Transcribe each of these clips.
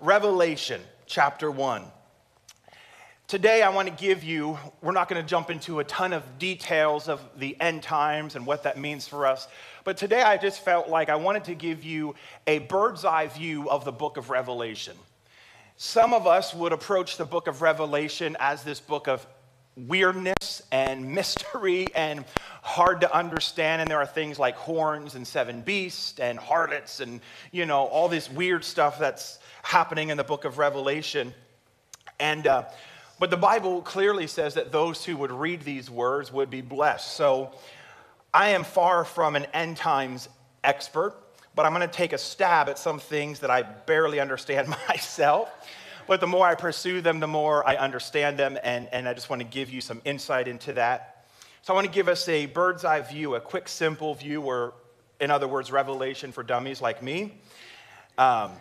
Revelation chapter 1. Today, I want to give you, we're not going to jump into a ton of details of the end times and what that means for us, but today I just felt like I wanted to give you a bird's eye view of the book of Revelation. Some of us would approach the book of Revelation as this book of weirdness and mystery and hard to understand. And there are things like horns and seven beasts and harlots and, you know, all this weird stuff that's happening in the book of Revelation. And, uh, but the Bible clearly says that those who would read these words would be blessed. So I am far from an end times expert, but I'm going to take a stab at some things that I barely understand myself. But the more I pursue them, the more I understand them, and, and I just want to give you some insight into that. So I want to give us a bird's eye view, a quick, simple view, or in other words, revelation for dummies like me. Um,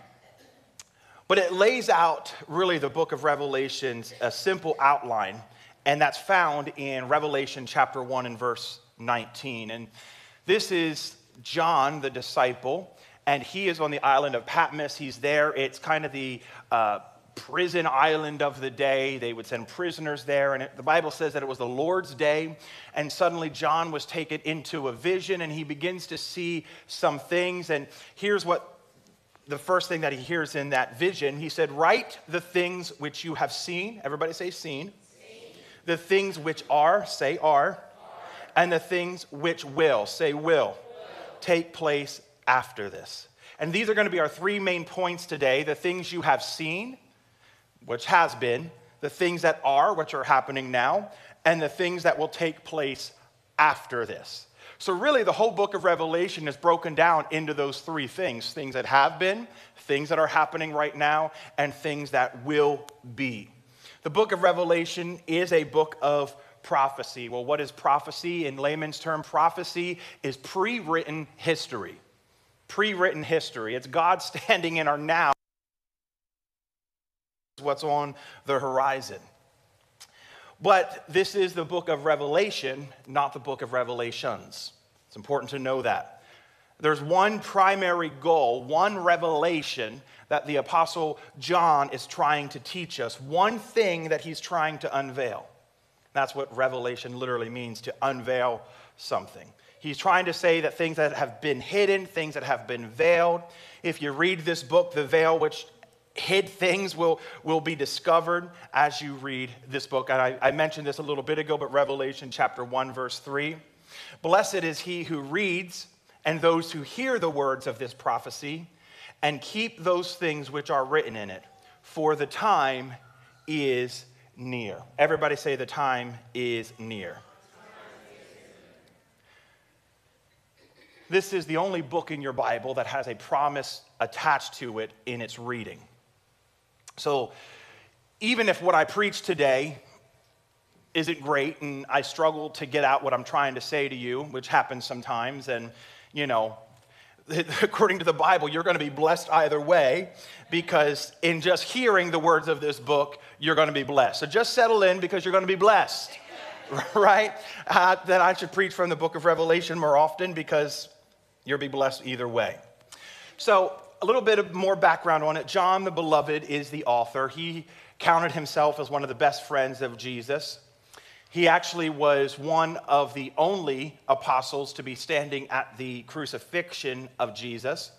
but it lays out really the book of Revelations, a simple outline, and that's found in Revelation chapter 1 and verse 19. And this is John, the disciple, and he is on the island of Patmos. He's there. It's kind of the uh, prison island of the day. They would send prisoners there. And it, the Bible says that it was the Lord's day. And suddenly John was taken into a vision and he begins to see some things. And here's what the first thing that he hears in that vision, he said, Write the things which you have seen. Everybody say, seen. seen. The things which are, say, are. are. And the things which will, say, will, will, take place after this. And these are going to be our three main points today the things you have seen, which has been, the things that are, which are happening now, and the things that will take place after this. So, really, the whole book of Revelation is broken down into those three things things that have been, things that are happening right now, and things that will be. The book of Revelation is a book of prophecy. Well, what is prophecy? In layman's term, prophecy is pre written history. Pre written history. It's God standing in our now, what's on the horizon. But this is the book of Revelation, not the book of Revelations. It's important to know that. There's one primary goal, one revelation that the Apostle John is trying to teach us, one thing that he's trying to unveil. That's what revelation literally means to unveil something. He's trying to say that things that have been hidden, things that have been veiled. If you read this book, the veil which hid things will, will be discovered as you read this book. And I, I mentioned this a little bit ago, but Revelation chapter 1, verse 3. Blessed is he who reads and those who hear the words of this prophecy and keep those things which are written in it, for the time is near. Everybody say, the time is near. This is the only book in your Bible that has a promise attached to it in its reading. So, even if what I preach today isn't great and I struggle to get out what I'm trying to say to you, which happens sometimes, and you know, according to the Bible, you're going to be blessed either way because in just hearing the words of this book, you're going to be blessed. So just settle in because you're going to be blessed, right? Uh, then I should preach from the book of Revelation more often because you'll be blessed either way. So a little bit of more background on it. John the Beloved is the author. He counted himself as one of the best friends of Jesus. He actually was one of the only apostles to be standing at the crucifixion of Jesus.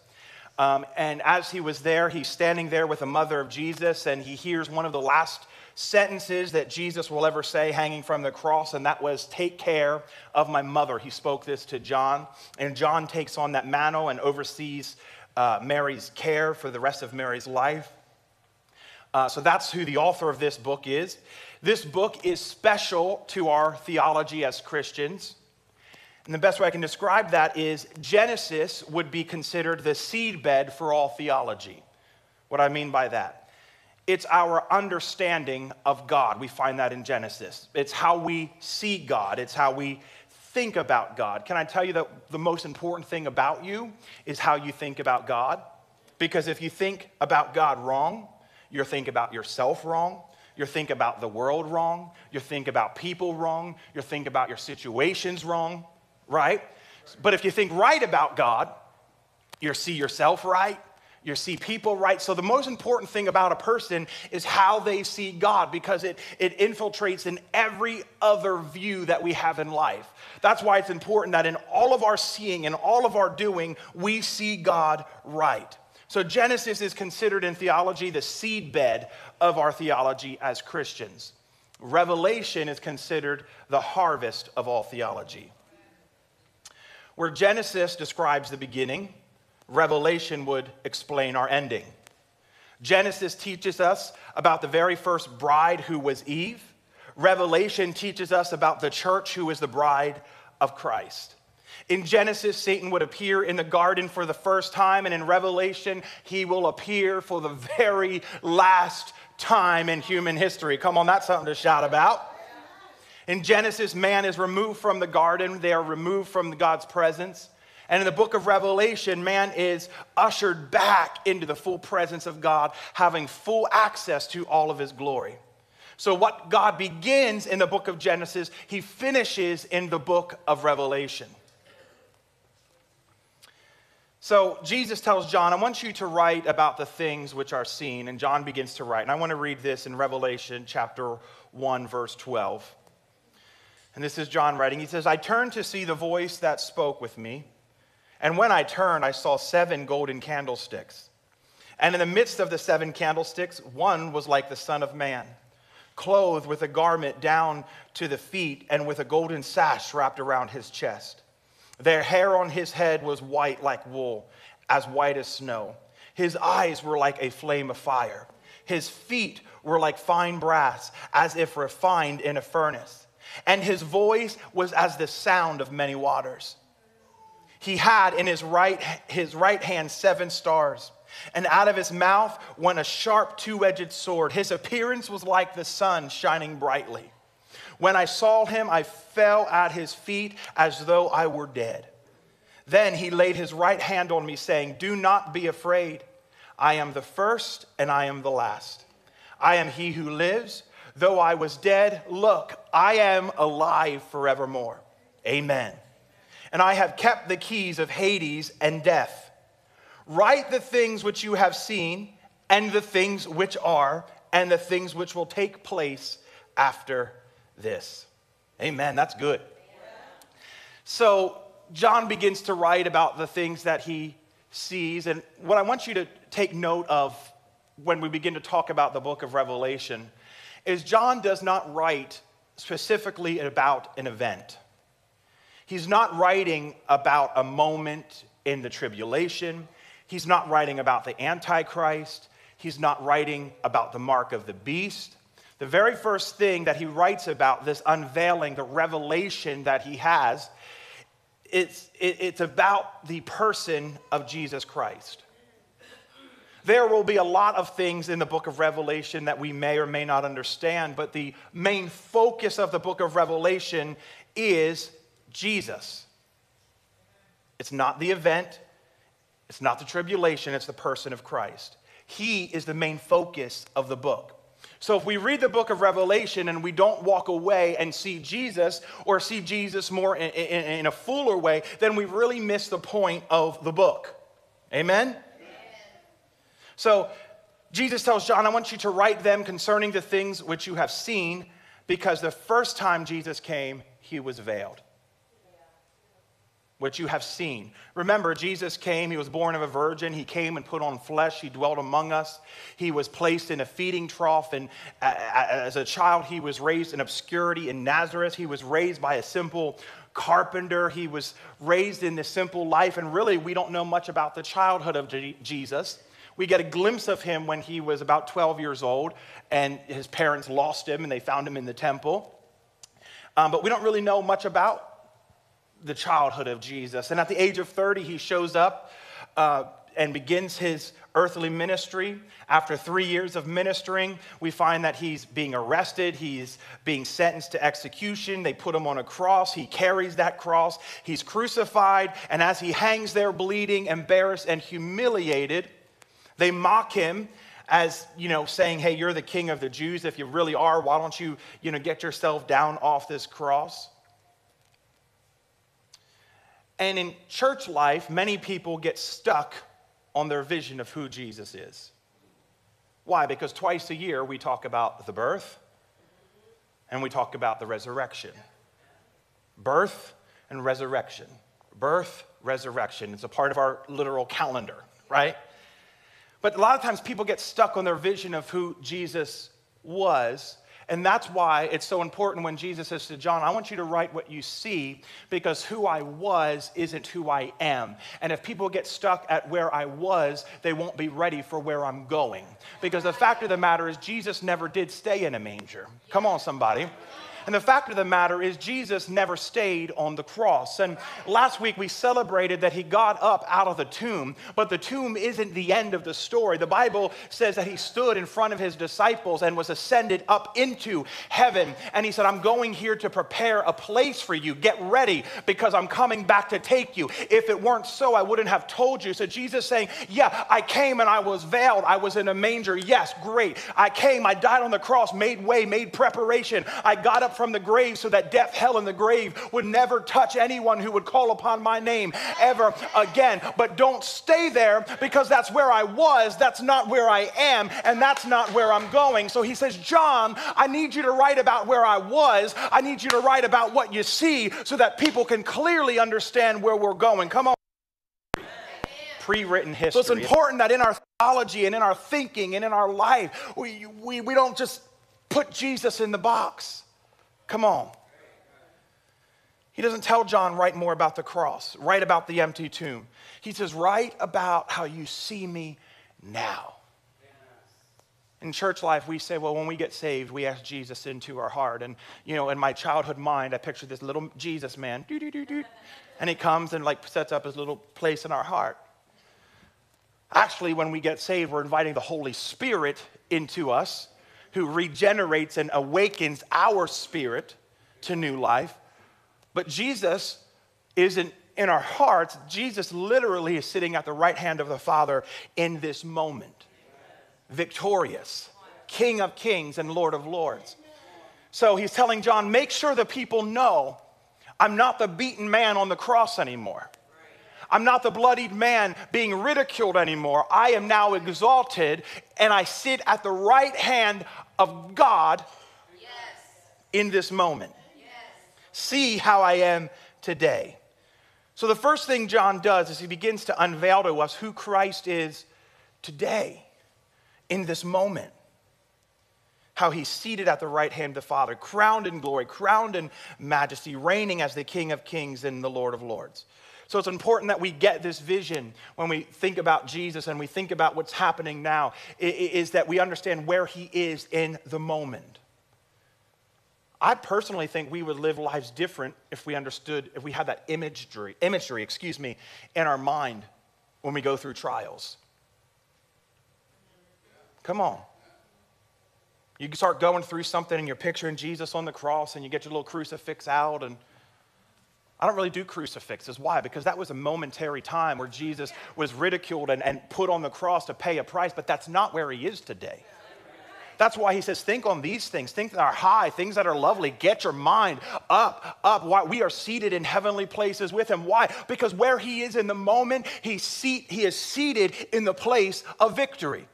Um, and as he was there, he's standing there with the mother of Jesus, and he hears one of the last sentences that Jesus will ever say hanging from the cross, and that was, Take care of my mother. He spoke this to John, and John takes on that mantle and oversees uh, Mary's care for the rest of Mary's life. Uh, so that's who the author of this book is. This book is special to our theology as Christians. And the best way I can describe that is Genesis would be considered the seedbed for all theology. What I mean by that? It's our understanding of God. We find that in Genesis. It's how we see God, it's how we think about God. Can I tell you that the most important thing about you is how you think about God? Because if you think about God wrong, you're think about yourself wrong, you think about the world wrong, you think about people wrong, you think about your situations wrong, right? But if you think right about God, you see yourself right, you see people right. So, the most important thing about a person is how they see God because it, it infiltrates in every other view that we have in life. That's why it's important that in all of our seeing and all of our doing, we see God right. So, Genesis is considered in theology the seedbed of our theology as Christians. Revelation is considered the harvest of all theology. Where Genesis describes the beginning, Revelation would explain our ending. Genesis teaches us about the very first bride who was Eve. Revelation teaches us about the church who is the bride of Christ. In Genesis, Satan would appear in the garden for the first time, and in Revelation, he will appear for the very last time in human history. Come on, that's something to shout about. In Genesis, man is removed from the garden, they are removed from God's presence. And in the book of Revelation, man is ushered back into the full presence of God, having full access to all of his glory. So, what God begins in the book of Genesis, he finishes in the book of Revelation. So, Jesus tells John, I want you to write about the things which are seen. And John begins to write. And I want to read this in Revelation chapter 1, verse 12. And this is John writing. He says, I turned to see the voice that spoke with me. And when I turned, I saw seven golden candlesticks. And in the midst of the seven candlesticks, one was like the Son of Man, clothed with a garment down to the feet and with a golden sash wrapped around his chest. Their hair on his head was white like wool, as white as snow. His eyes were like a flame of fire. His feet were like fine brass, as if refined in a furnace. And his voice was as the sound of many waters. He had in his right, his right hand seven stars, and out of his mouth went a sharp two edged sword. His appearance was like the sun shining brightly. When I saw him, I fell at his feet as though I were dead. Then he laid his right hand on me, saying, Do not be afraid. I am the first and I am the last. I am he who lives. Though I was dead, look, I am alive forevermore. Amen and I have kept the keys of Hades and death. Write the things which you have seen, and the things which are, and the things which will take place after this. Amen. That's good. So, John begins to write about the things that he sees. And what I want you to take note of when we begin to talk about the book of Revelation is John does not write specifically about an event. He's not writing about a moment in the tribulation. He's not writing about the Antichrist. He's not writing about the mark of the beast. The very first thing that he writes about, this unveiling, the revelation that he has, it's, it's about the person of Jesus Christ. There will be a lot of things in the book of Revelation that we may or may not understand, but the main focus of the book of Revelation is Jesus. It's not the event, it's not the tribulation, it's the person of Christ. He is the main focus of the book. So if we read the book of Revelation and we don't walk away and see Jesus or see Jesus more in, in, in a fuller way, then we really miss the point of the book. Amen? Amen? So Jesus tells John, I want you to write them concerning the things which you have seen, because the first time Jesus came, he was veiled which you have seen. Remember, Jesus came, he was born of a virgin, he came and put on flesh, he dwelt among us. He was placed in a feeding trough, and as a child, he was raised in obscurity in Nazareth. He was raised by a simple carpenter. He was raised in this simple life, and really, we don't know much about the childhood of Jesus. We get a glimpse of him when he was about 12 years old, and his parents lost him, and they found him in the temple. Um, but we don't really know much about the childhood of Jesus. And at the age of 30, he shows up uh, and begins his earthly ministry. After three years of ministering, we find that he's being arrested, he's being sentenced to execution. They put him on a cross, he carries that cross, he's crucified, and as he hangs there bleeding, embarrassed, and humiliated, they mock him as you know saying hey you're the king of the jews if you really are why don't you you know get yourself down off this cross and in church life, many people get stuck on their vision of who Jesus is. Why? Because twice a year we talk about the birth and we talk about the resurrection. Birth and resurrection. Birth, resurrection. It's a part of our literal calendar, right? But a lot of times people get stuck on their vision of who Jesus was and that's why it's so important when Jesus says to John, I want you to write what you see because who I was isn't who I am. And if people get stuck at where I was, they won't be ready for where I'm going. Because the fact of the matter is, Jesus never did stay in a manger. Come on, somebody. And the fact of the matter is, Jesus never stayed on the cross. And last week we celebrated that he got up out of the tomb, but the tomb isn't the end of the story. The Bible says that he stood in front of his disciples and was ascended up into heaven. And he said, I'm going here to prepare a place for you. Get ready because I'm coming back to take you. If it weren't so, I wouldn't have told you. So Jesus saying, Yeah, I came and I was veiled. I was in a manger. Yes, great. I came, I died on the cross, made way, made preparation. I got up up from the grave so that death, hell, and the grave would never touch anyone who would call upon my name ever again. But don't stay there because that's where I was, that's not where I am, and that's not where I'm going. So he says, John, I need you to write about where I was. I need you to write about what you see so that people can clearly understand where we're going. Come on pre written history. So it's important that in our theology and in our thinking and in our life, we, we, we don't just put Jesus in the box. Come on. He doesn't tell John, write more about the cross, write about the empty tomb. He says, write about how you see me now. In church life, we say, well, when we get saved, we ask Jesus into our heart. And, you know, in my childhood mind, I picture this little Jesus man, and he comes and, like, sets up his little place in our heart. Actually, when we get saved, we're inviting the Holy Spirit into us who regenerates and awakens our spirit to new life. But Jesus isn't in our hearts. Jesus literally is sitting at the right hand of the Father in this moment, victorious, King of kings and Lord of lords. So he's telling John, make sure the people know I'm not the beaten man on the cross anymore. I'm not the bloodied man being ridiculed anymore. I am now exalted and I sit at the right hand of God yes. in this moment. Yes. See how I am today. So, the first thing John does is he begins to unveil to us who Christ is today, in this moment. How he's seated at the right hand of the Father, crowned in glory, crowned in majesty, reigning as the King of kings and the Lord of lords. So it's important that we get this vision when we think about Jesus and we think about what's happening now, is that we understand where he is in the moment. I personally think we would live lives different if we understood, if we had that imagery, imagery, excuse me, in our mind when we go through trials. Come on. You start going through something and you're picturing Jesus on the cross and you get your little crucifix out and I don't really do crucifixes. Why? Because that was a momentary time where Jesus was ridiculed and, and put on the cross to pay a price, but that's not where he is today. That's why he says, think on these things, things that are high, things that are lovely. Get your mind up, up. Why? We are seated in heavenly places with him. Why? Because where he is in the moment, he's seat, he is seated in the place of victory.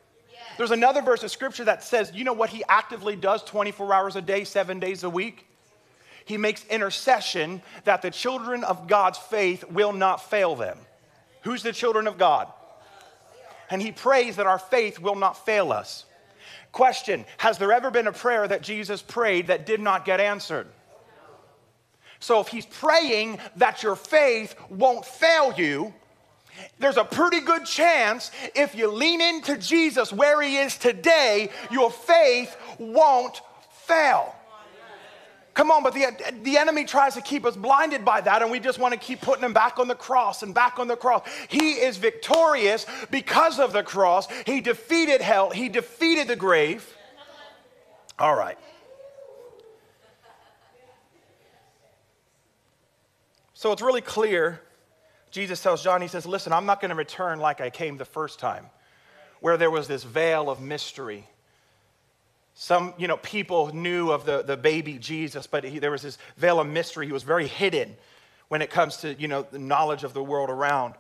There's another verse of scripture that says, you know what he actively does 24 hours a day, seven days a week? He makes intercession that the children of God's faith will not fail them. Who's the children of God? And he prays that our faith will not fail us. Question Has there ever been a prayer that Jesus prayed that did not get answered? So if he's praying that your faith won't fail you, there's a pretty good chance if you lean into Jesus where he is today, your faith won't fail. Come on, but the, the enemy tries to keep us blinded by that, and we just want to keep putting him back on the cross and back on the cross. He is victorious because of the cross. He defeated hell, he defeated the grave. All right. So it's really clear. Jesus tells John, he says, Listen, I'm not going to return like I came the first time, where there was this veil of mystery some, you know, people knew of the, the baby Jesus, but he, there was this veil of mystery. He was very hidden when it comes to, you know, the knowledge of the world around.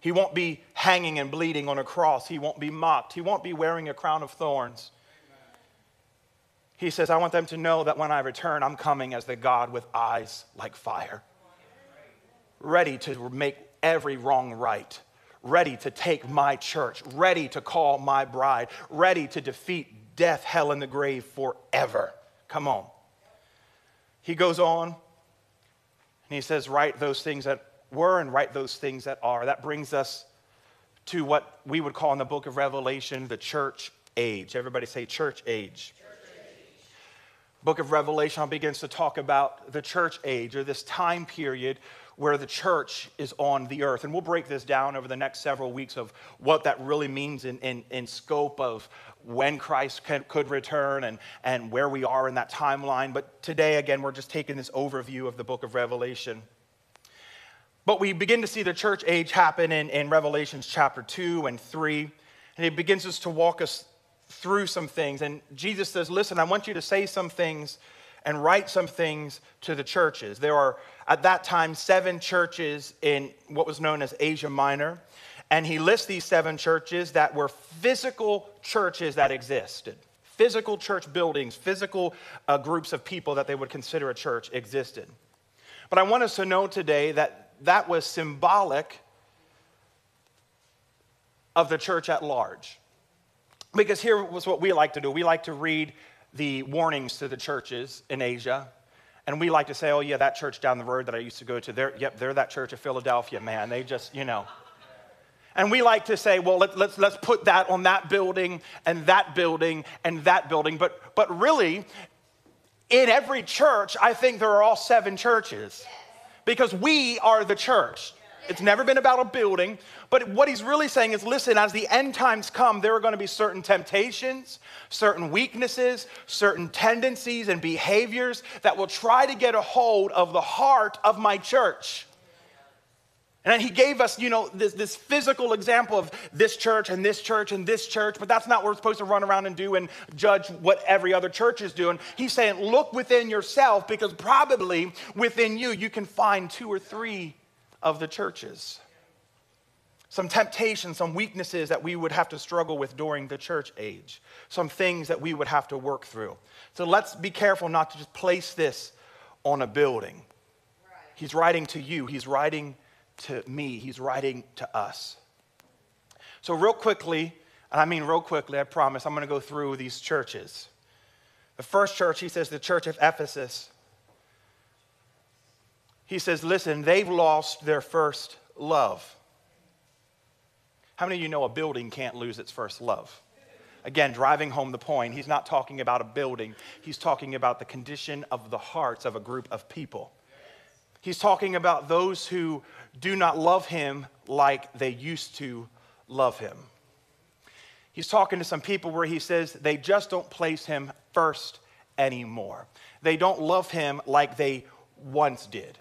He won't be hanging and bleeding on a cross. He won't be mocked. He won't be wearing a crown of thorns. He says, I want them to know that when I return, I'm coming as the God with eyes like fire, ready to make every wrong right, ready to take my church, ready to call my bride, ready to defeat death, hell, and the grave forever. Come on. He goes on and he says, Write those things that were and write those things that are. That brings us to what we would call in the book of Revelation the church age. Everybody say church age. Church age. Book of Revelation begins to talk about the church age or this time period where the church is on the earth. And we'll break this down over the next several weeks of what that really means in, in, in scope of when Christ could return and, and where we are in that timeline. But today, again, we're just taking this overview of the book of Revelation. But we begin to see the church age happen in, in Revelations chapter 2 and 3. And it begins us to walk us through some things. And Jesus says, Listen, I want you to say some things and write some things to the churches. There are, at that time, seven churches in what was known as Asia Minor. And he lists these seven churches that were physical churches that existed. Physical church buildings, physical uh, groups of people that they would consider a church existed. But I want us to know today that that was symbolic of the church at large. Because here was what we like to do we like to read the warnings to the churches in Asia. And we like to say, oh, yeah, that church down the road that I used to go to, they're, yep, they're that church of Philadelphia, man. They just, you know. And we like to say, well, let, us let's, let's put that on that building and that building and that building. But, but really, in every church, I think there are all seven churches because we are the church. It's never been about a building, but what he's really saying is listen, as the end times come, there are going to be certain temptations, certain weaknesses, certain tendencies and behaviors that will try to get a hold of the heart of my church. And he gave us, you know, this, this physical example of this church and this church and this church, but that's not what we're supposed to run around and do and judge what every other church is doing. He's saying, look within yourself because probably within you, you can find two or three of the churches. Some temptations, some weaknesses that we would have to struggle with during the church age, some things that we would have to work through. So let's be careful not to just place this on a building. Right. He's writing to you, he's writing to me, he's writing to us. So, real quickly, and I mean real quickly, I promise, I'm going to go through these churches. The first church, he says, the church of Ephesus. He says, listen, they've lost their first love. How many of you know a building can't lose its first love? Again, driving home the point, he's not talking about a building, he's talking about the condition of the hearts of a group of people. He's talking about those who do not love him like they used to love him. He's talking to some people where he says they just don't place him first anymore. They don't love him like they once did.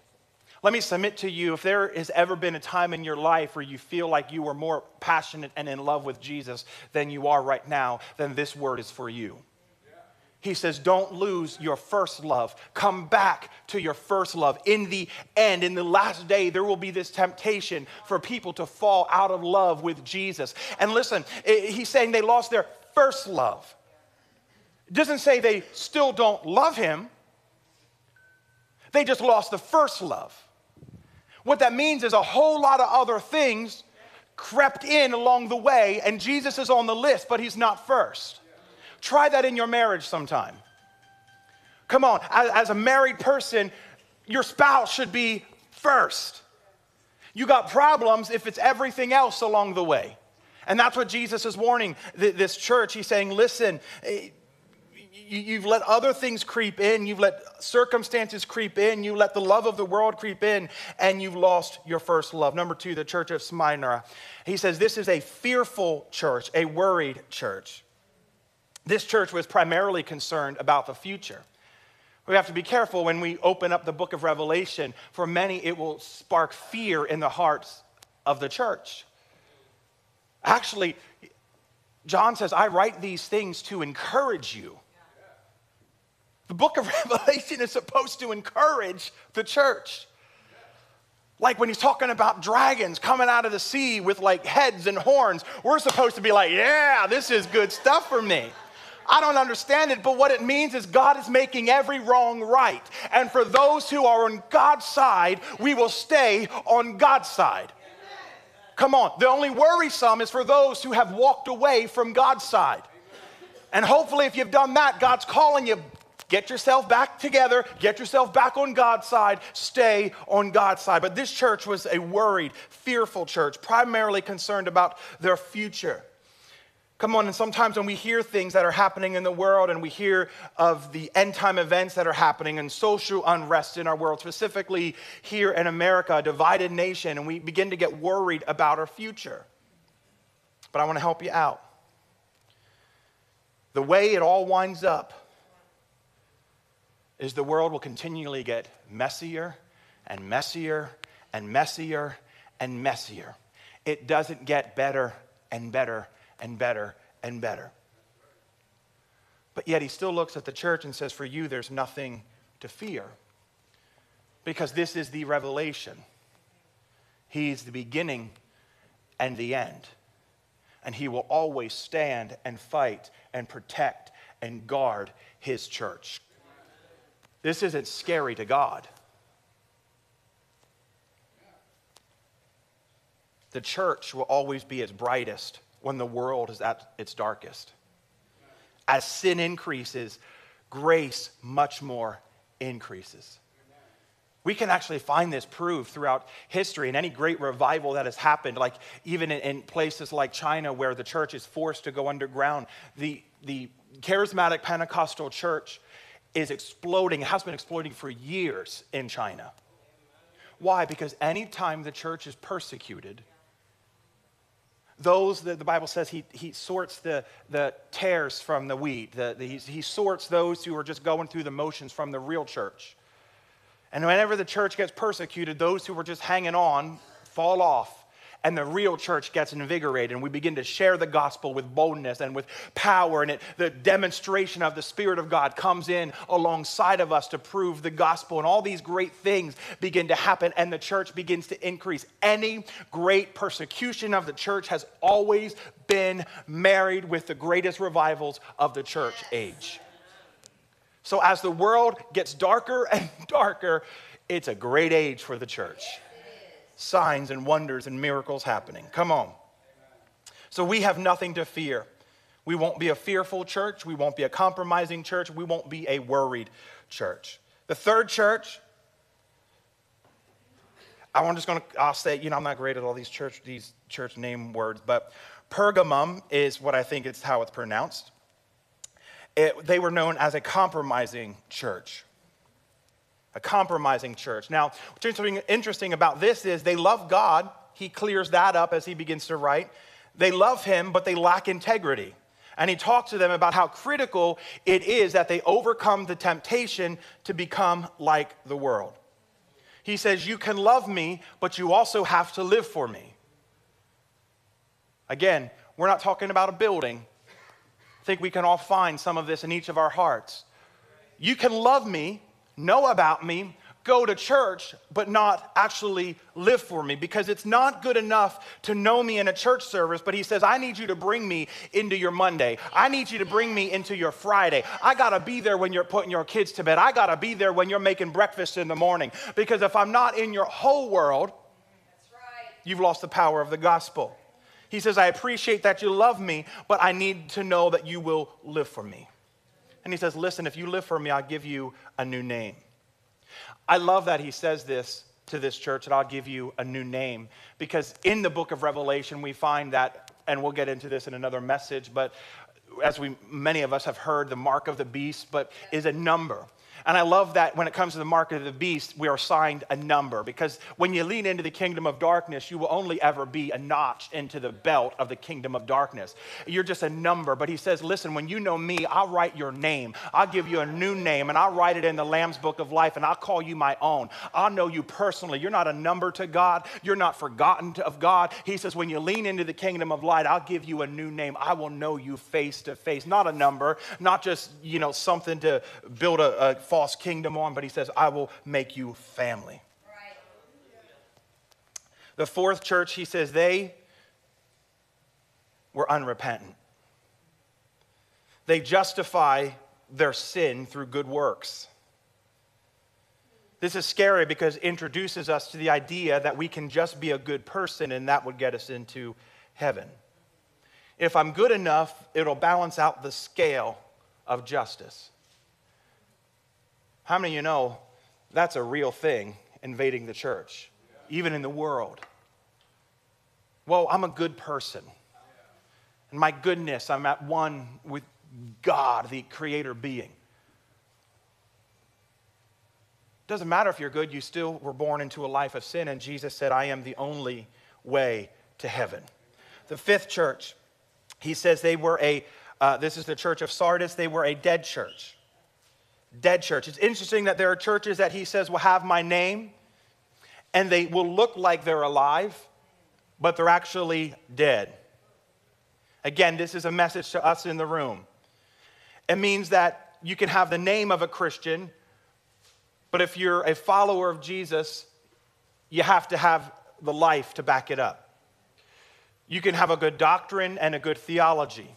Let me submit to you if there has ever been a time in your life where you feel like you were more passionate and in love with Jesus than you are right now, then this word is for you. He says, Don't lose your first love. Come back to your first love. In the end, in the last day, there will be this temptation for people to fall out of love with Jesus. And listen, he's saying they lost their first love. It doesn't say they still don't love him, they just lost the first love. What that means is a whole lot of other things crept in along the way, and Jesus is on the list, but he's not first. Try that in your marriage sometime. Come on, as, a married person, your spouse should be first. You got problems if it's everything else along the way. And that's what Jesus is warning this church. He's saying, listen, eh, you've let other things creep in, you've let circumstances creep in, you let the love of the world creep in, and you've lost your first love. Number two, the church of Smyrna. He says, This is a fearful church, a worried church. This church was primarily concerned about the future. We have to be careful when we open up the book of Revelation. For many, it will spark fear in the hearts of the church. Actually, John says, I write these things to encourage you. The book of Revelation is supposed to encourage the church. Like when he's talking about dragons coming out of the sea with like heads and horns, we're supposed to be like, yeah, this is good stuff for me. I don't understand it, but what it means is God is making every wrong right. And for those who are on God's side, we will stay on God's side. Come on. The only worrisome is for those who have walked away from God's side. And hopefully, if you've done that, God's calling you Get yourself back together, get yourself back on God's side, stay on God's side. But this church was a worried, fearful church, primarily concerned about their future. Come on, and sometimes when we hear things that are happening in the world and we hear of the end time events that are happening and social unrest in our world, specifically here in America, a divided nation, and we begin to get worried about our future. But I want to help you out. The way it all winds up is the world will continually get messier and messier and messier and messier. It doesn't get better and better and better and better. But yet he still looks at the church and says, For you, there's nothing to fear. Because this is the revelation. He's the beginning and the end. And he will always stand and fight and protect and guard his church. This isn't scary to God. The church will always be its brightest when the world is at its darkest. As sin increases, grace much more increases. We can actually find this proved throughout history in any great revival that has happened, like even in, places like China where the church is forced to go underground. The, the charismatic Pentecostal church is exploding, has been exploding for years in China. Why? Because anytime the church is persecuted, those that the Bible says he, he sorts the, the tares from the wheat, the, the, he, he sorts those who are just going through the motions from the real church. And whenever the church gets persecuted, those who were just hanging on fall off and the real church gets invigorated and we begin to share the gospel with boldness and with power and it, the demonstration of the spirit of god comes in alongside of us to prove the gospel and all these great things begin to happen and the church begins to increase. Any great persecution of the church has always been married with the greatest revivals of the church age. So as the world gets darker and darker it's a great age for the church signs and wonders and miracles happening. Come on. So we have nothing to fear. We won't be a fearful church. We won't be a compromising church. We won't be a worried church. The third church, I'm just going to, I'll say, you know, I'm not great at all these church, these church name words, but Pergamum is what I think it's how it's pronounced. It, they were known as a compromising church a compromising church. Now, what's interesting about this is they love God. He clears that up as he begins to write. They love him, but they lack integrity. And he talks to them about how critical it is that they overcome the temptation to become like the world. He says, You can love me, but you also have to live for me. Again, we're not talking about a building. I think we can all find some of this in each of our hearts. You can love me, know about me, go to church, but not actually live for me because it's not good enough to know me in a church service. But he says, I need you to bring me into your Monday. I need you to bring me into your Friday. I got to be there when you're putting your kids to bed. I got to be there when you're making breakfast in the morning because if I'm not in your whole world, right. you've lost the power of the gospel. He says, I appreciate that you love me, but I need to know that you will live for me. And he says, Listen, if you live for me, I'll give you a new name. I love that he says this to this church, that I'll give you a new name. Because in the book of Revelation, we find that, and we'll get into this in another message, but as we many of us have heard, the mark of the beast, but is a number. And I love that when it comes to the mark of the beast, we are assigned a number because when you lean into the kingdom of darkness, you will only ever be a notch into the belt of the kingdom of darkness. You're just a number. But he says, listen, when you know me, I'll write your name. I'll give you a new name and I'll write it in the Lamb's book of life and I'll call you my own. I'll know you personally. You're not a number to God, you're not forgotten of God. He says, when you lean into the kingdom of light, I'll give you a new name. I will know you face to face. Not a number, not just, you know, something to build a, a false kingdom on, but he says, I will make you family. The fourth church, he says, they were unrepentant. They justify their sin through good works. This is scary because it introduces us to the idea that we can just be a good person and that would get us into heaven. If I'm good enough, it'll balance out the scale of justice. How many of you know that's a real thing invading the church, even in the world? Well, I'm a good person. And my goodness, I'm at one with God, the creator being. Doesn't matter if you're good, you still were born into a life of sin, and Jesus said, I am the only way to heaven. The fifth church, he says they were a, uh, this is the church of Sardis, they were a dead church. Dead church. It's interesting that there are churches that he says will have my name, and they will look like they're alive, but they're actually dead. Again, this is a message to us in the room. It means that you can have the name of a Christian, but if you're a follower of Jesus, you have to have the life to back it up. You can have a good doctrine and a good theology.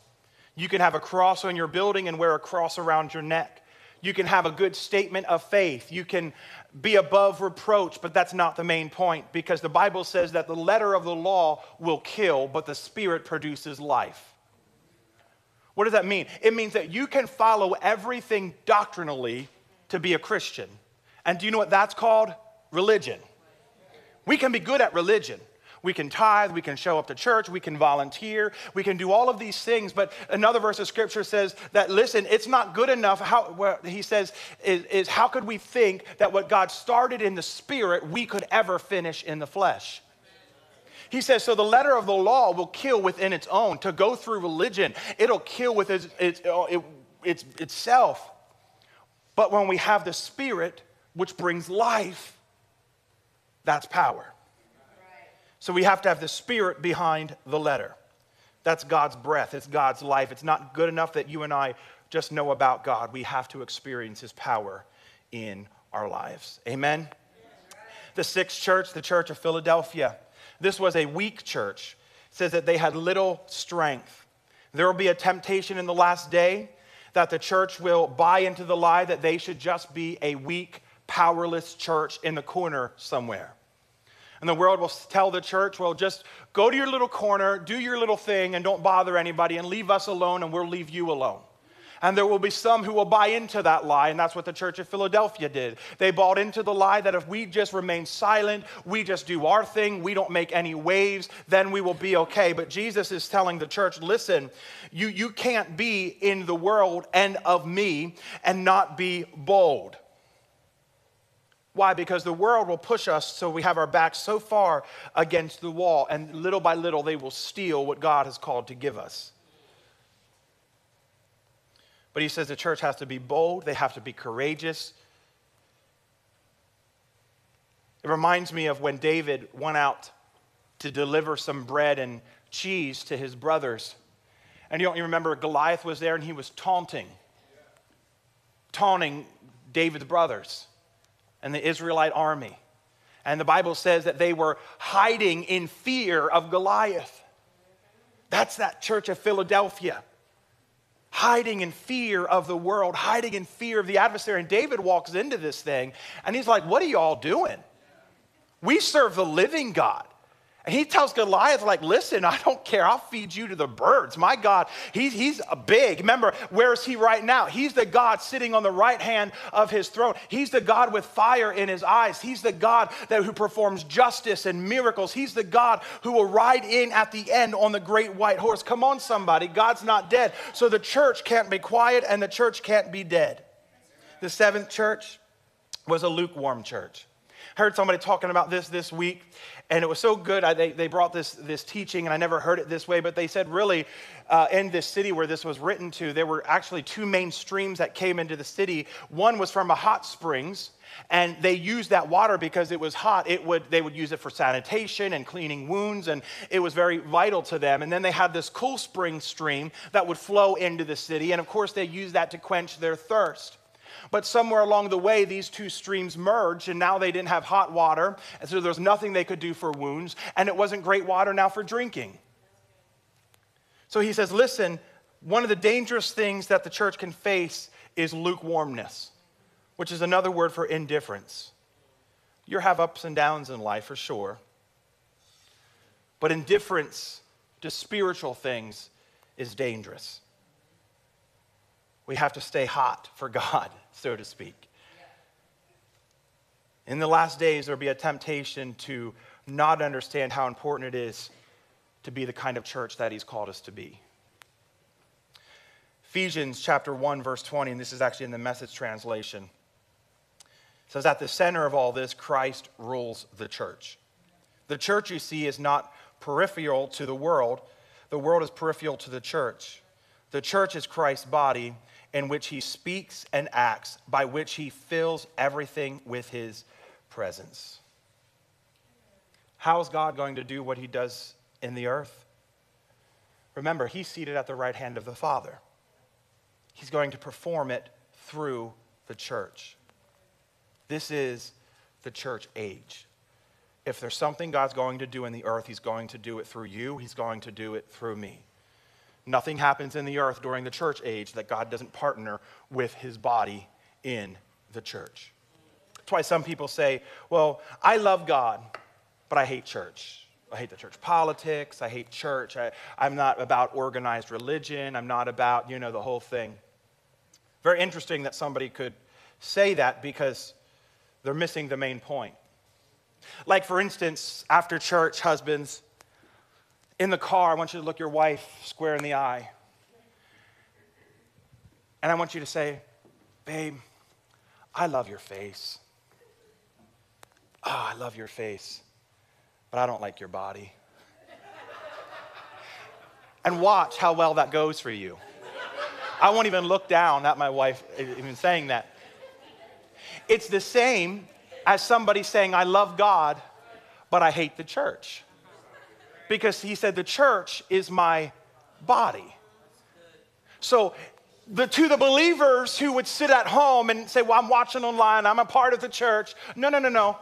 You can have a cross on your building and wear a cross around your neck. You can have a good statement of faith. You can be above reproach, but that's not the main point because the Bible says that the letter of the law will kill, but the Spirit produces life. What does that mean? It means that you can follow everything doctrinally to be a Christian. And do you know what that's called? Religion. We can be good at religion. We can tithe, we can show up to church, we can volunteer, we can do all of these things. But another verse of scripture says that, listen, it's not good enough. How, he says, is, is how could we think that what God started in the spirit, we could ever finish in the flesh? He says, so the letter of the law will kill within its own. To go through religion, it'll kill with its, its, uh, its, itself. But when we have the spirit, which brings life, that's power. So we have to have the spirit behind the letter. That's God's breath, it's God's life. It's not good enough that you and I just know about God. We have to experience his power in our lives. Amen. The sixth church, the church of Philadelphia. This was a weak church. It says that they had little strength. There will be a temptation in the last day that the church will buy into the lie that they should just be a weak, powerless church in the corner somewhere. And the world will tell the church, well, just go to your little corner, do your little thing, and don't bother anybody, and leave us alone, and we'll leave you alone. And there will be some who will buy into that lie, and that's what the church of Philadelphia did. They bought into the lie that if we just remain silent, we just do our thing, we don't make any waves, then we will be okay. But Jesus is telling the church listen, you, you can't be in the world and of me and not be bold. Why? Because the world will push us so we have our backs so far against the wall, and little by little they will steal what God has called to give us. But he says the church has to be bold, they have to be courageous. It reminds me of when David went out to deliver some bread and cheese to his brothers. And you don't remember Goliath was there and he was taunting, taunting David's brothers and the Israelite army. And the Bible says that they were hiding in fear of Goliath. That's that church of Philadelphia. Hiding in fear of the world, hiding in fear of the adversary. And David walks into this thing and he's like, What are you all doing? We serve the living God. And he tells Goliath, like, listen, I don't care. I'll feed you to the birds. My God, he's, he's big. Remember, where is he right now? He's the God sitting on the right hand of his throne. He's the God with fire in his eyes. He's the God that, who performs justice and miracles. He's the God who will ride in at the end on the great white horse. Come on, somebody. God's not dead. So the church can't be quiet and the church can't be dead. The seventh church was a lukewarm church heard somebody talking about this this week, and it was so good. I, they, they brought this, this teaching, and I never heard it this way, but they said, really, uh, in this city where this was written to, there were actually two main streams that came into the city. One was from a hot springs, and they used that water because it was hot. It would, they would use it for sanitation and cleaning wounds, and it was very vital to them. And then they had this cool spring stream that would flow into the city, and of course, they used that to quench their thirst. But somewhere along the way, these two streams merged, and now they didn't have hot water, and so there was nothing they could do for wounds, and it wasn't great water now for drinking. So he says, Listen, one of the dangerous things that the church can face is lukewarmness, which is another word for indifference. You have ups and downs in life for sure, but indifference to spiritual things is dangerous. We have to stay hot for God, so to speak. In the last days, there'll be a temptation to not understand how important it is to be the kind of church that He's called us to be. Ephesians chapter 1, verse 20, and this is actually in the message translation, says, At the center of all this, Christ rules the church. The church, you see, is not peripheral to the world, the world is peripheral to the church. The church is Christ's body in which he speaks and acts, by which he fills everything with his presence. How is God going to do what he does in the earth? Remember, he's seated at the right hand of the Father. He's going to perform it through the church. This is the church age. If there's something God's going to do in the earth, He's going to do it through you, He's going to do it through me. Nothing happens in the earth during the church age that God doesn't partner with His body in the church. That's why some people say, Well, I love God, but I hate church. I hate the church politics. I hate church. I, am not about organized religion. I'm not about, you know, the whole thing. Very interesting that somebody could say that because they're missing the main point. Like, for instance, after church, husbands, in the car, I want you to look your wife square in the eye. And I want you to say, Babe, I love your face. Oh, I love your face, but I don't like your body. and watch how well that goes for you. I won't even look down at my wife even saying that. It's the same as somebody saying, I love God, but I hate the church. Because he said, the church is my body. So, the, to the believers who would sit at home and say, Well, I'm watching online, I'm a part of the church. No, no, no, no.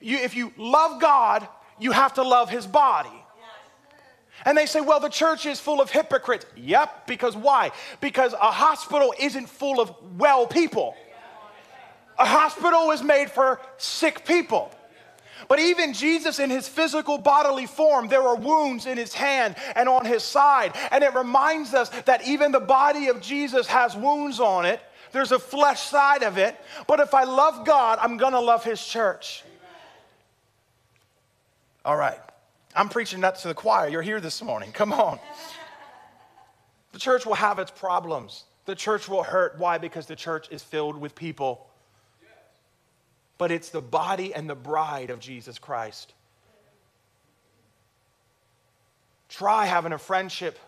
You, if you love God, you have to love his body. And they say, well, the church is full of hypocrites. Yep, because why? Because a hospital isn't full of well people. A hospital is made for sick people. But even Jesus, in his physical bodily form, there are wounds in his hand and on his side. And it reminds us that even the body of Jesus has wounds on it. There's a flesh side of it. But if I love God, I'm going to love his church. All right. I'm preaching that to the choir. You're here this morning. Come on. The church will have its problems. The church will hurt. Why? Because the church is filled with people but it's the body and the bride of Jesus Christ. Try having a friendship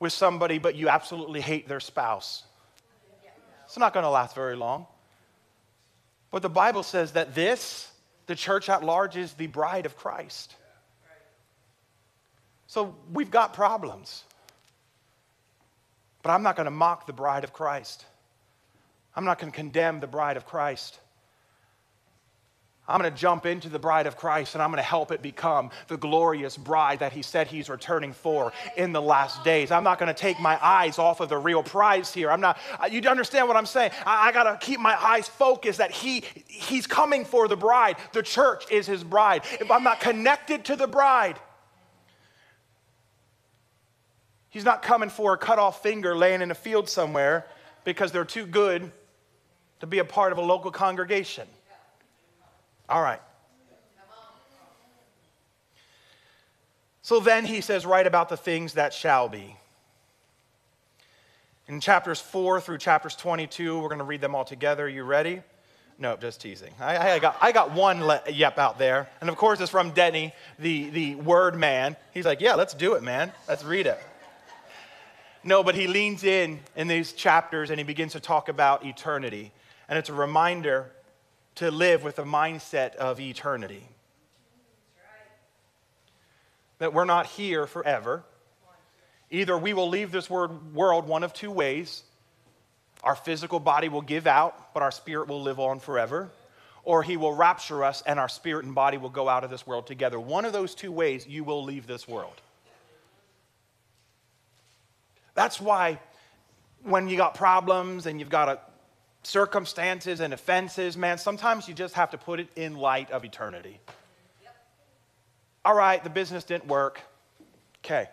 with somebody, but you absolutely hate their spouse. It's not going to last very long. But the Bible says that this, the church at large, is the bride of Christ. So we've got problems. But I'm not going to mock the bride of Christ. I'm not going to condemn the bride of Christ. I'm going to jump into the bride of Christ and I'm going to help it become the glorious bride that he said he's returning for in the last days. I'm not going to take my eyes off of the real prize here. I'm not, you understand what I'm saying? I, I got to keep my eyes focused that he, he's coming for the bride. The church is his bride. If I'm not connected to the bride, he's not coming for a cut off finger laying in a field somewhere because they're too good to be a part of a local congregation. All right. So then he says, write about the things that shall be. In chapters 4 through chapters 22, we're going to read them all together. Are You ready? No, just teasing. I, I got, I got one le- yep out there. And of course, it's from Denny, the, the word man. He's like, yeah, let's do it, man. Let's read it. No, but he leans in in these chapters and he begins to talk about eternity. And it's a reminder to live with a mindset of eternity. That we're not here forever. Either we will leave this world one of two ways Our physical body will give out, but our spirit will live on forever. Or he will rapture us and our spirit and body will go out of this world together. One of those two ways, you will leave this world. That's why when you got problems and you've got a, circumstances and offenses, man, sometimes you just have to put it in light of eternity. Yep. All right, the business didn't work. Okay.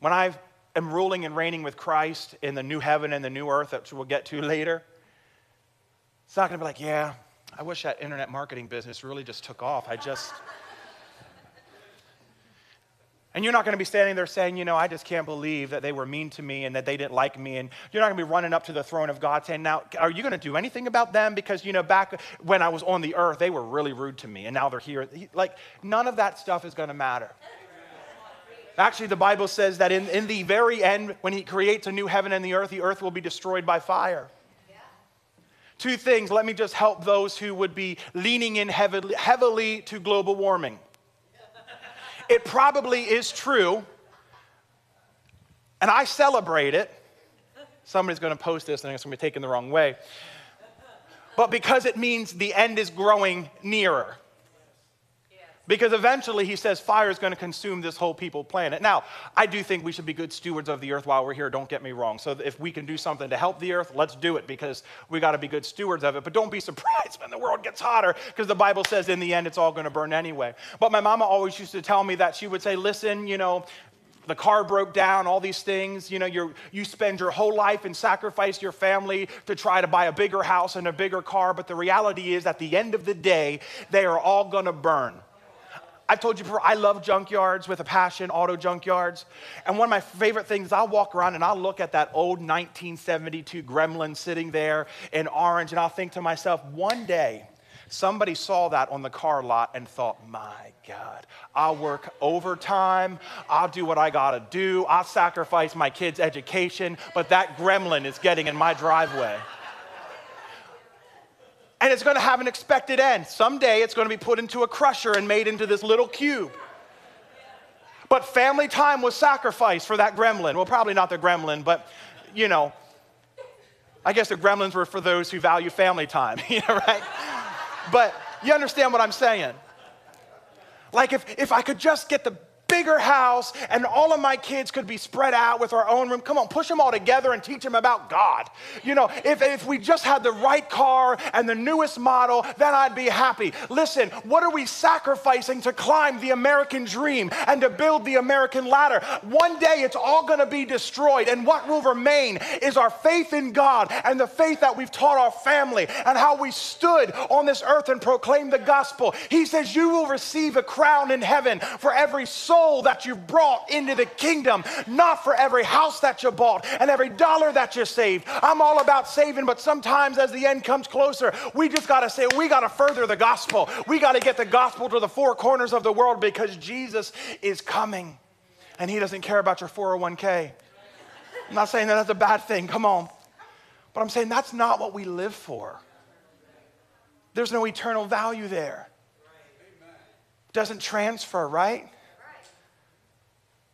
When I am ruling and reigning with Christ in the new heaven and the new earth, which we'll get to later, it's not going to be like, yeah, I wish that internet marketing business really just took off. I just. And you're not going to be standing there saying, you know, I just can't believe that they were mean to me and that they didn't like me. And you're not going to be running up to the throne of God saying, now, are you going to do anything about them? Because, you know, back when I was on the earth, they were really rude to me and now they're here. Like, none of that stuff is going to matter. Actually, the Bible says that in, in the very end, when He creates a new heaven and the earth, the earth will be destroyed by fire. Two things, let me just help those who would be leaning in heavily, heavily to global warming. It probably is true, and I celebrate it. Somebody's going to post this and it's going to be taken the wrong way. But because it means the end is growing nearer. Because eventually, he says, fire is going to consume this whole people planet. Now, I do think we should be good stewards of the earth while we're here, don't get me wrong. So if we can do something to help the earth, let's do it because we got to be good stewards of it. But don't be surprised when the world gets hotter because the Bible says in the end it's all going to burn anyway. But my mama always used to tell me that she would say, listen, you know, the car broke down, all these things. You know, you you spend your whole life and sacrifice your family to try to buy a bigger house and a bigger car. But the reality is, at the end of the day, they are all going to burn. I've told you before, I love junkyards with a passion, auto junkyards. And one of my favorite things, I'll walk around and I'll look at that old 1972 Gremlin sitting there in orange, and I'll think to myself, one day, somebody saw that on the car lot and thought, my God, I'll work overtime, I'll do what I gotta do, I'll sacrifice my kids' education, but that gremlin is getting in my driveway and it's going to have an expected end. Someday it's going to be put into a crusher and made into this little cube. But family time was sacrificed for that gremlin. Well, probably not the gremlin, but you know, I guess the gremlins were for those who value family time, you know, right? But you understand what I'm saying? Like if, if I could just get the bigger house and all of my kids could be spread out with our own room. Come on, push them all together and teach them about God. You know, if, if we just had the right car and the newest model, then I'd be happy. Listen, what are we sacrificing to climb the American dream and to build the American ladder? One day it's all going to be destroyed, and what will remain is our faith in God and the faith that we've taught our family and how we stood on this earth and proclaimed the gospel. He says, You will receive a crown in heaven for every soul soul that you've brought into the kingdom, not for every house that you bought and every dollar that you saved. I'm all about saving, but sometimes as the end comes closer, we just got to say, we got to further the gospel. We got to get the gospel to the four corners of the world because Jesus is coming and he doesn't care about your 401k. I'm not saying that that's a bad thing, come on. But I'm saying that's not what we live for. There's no eternal value there. Doesn't transfer, right?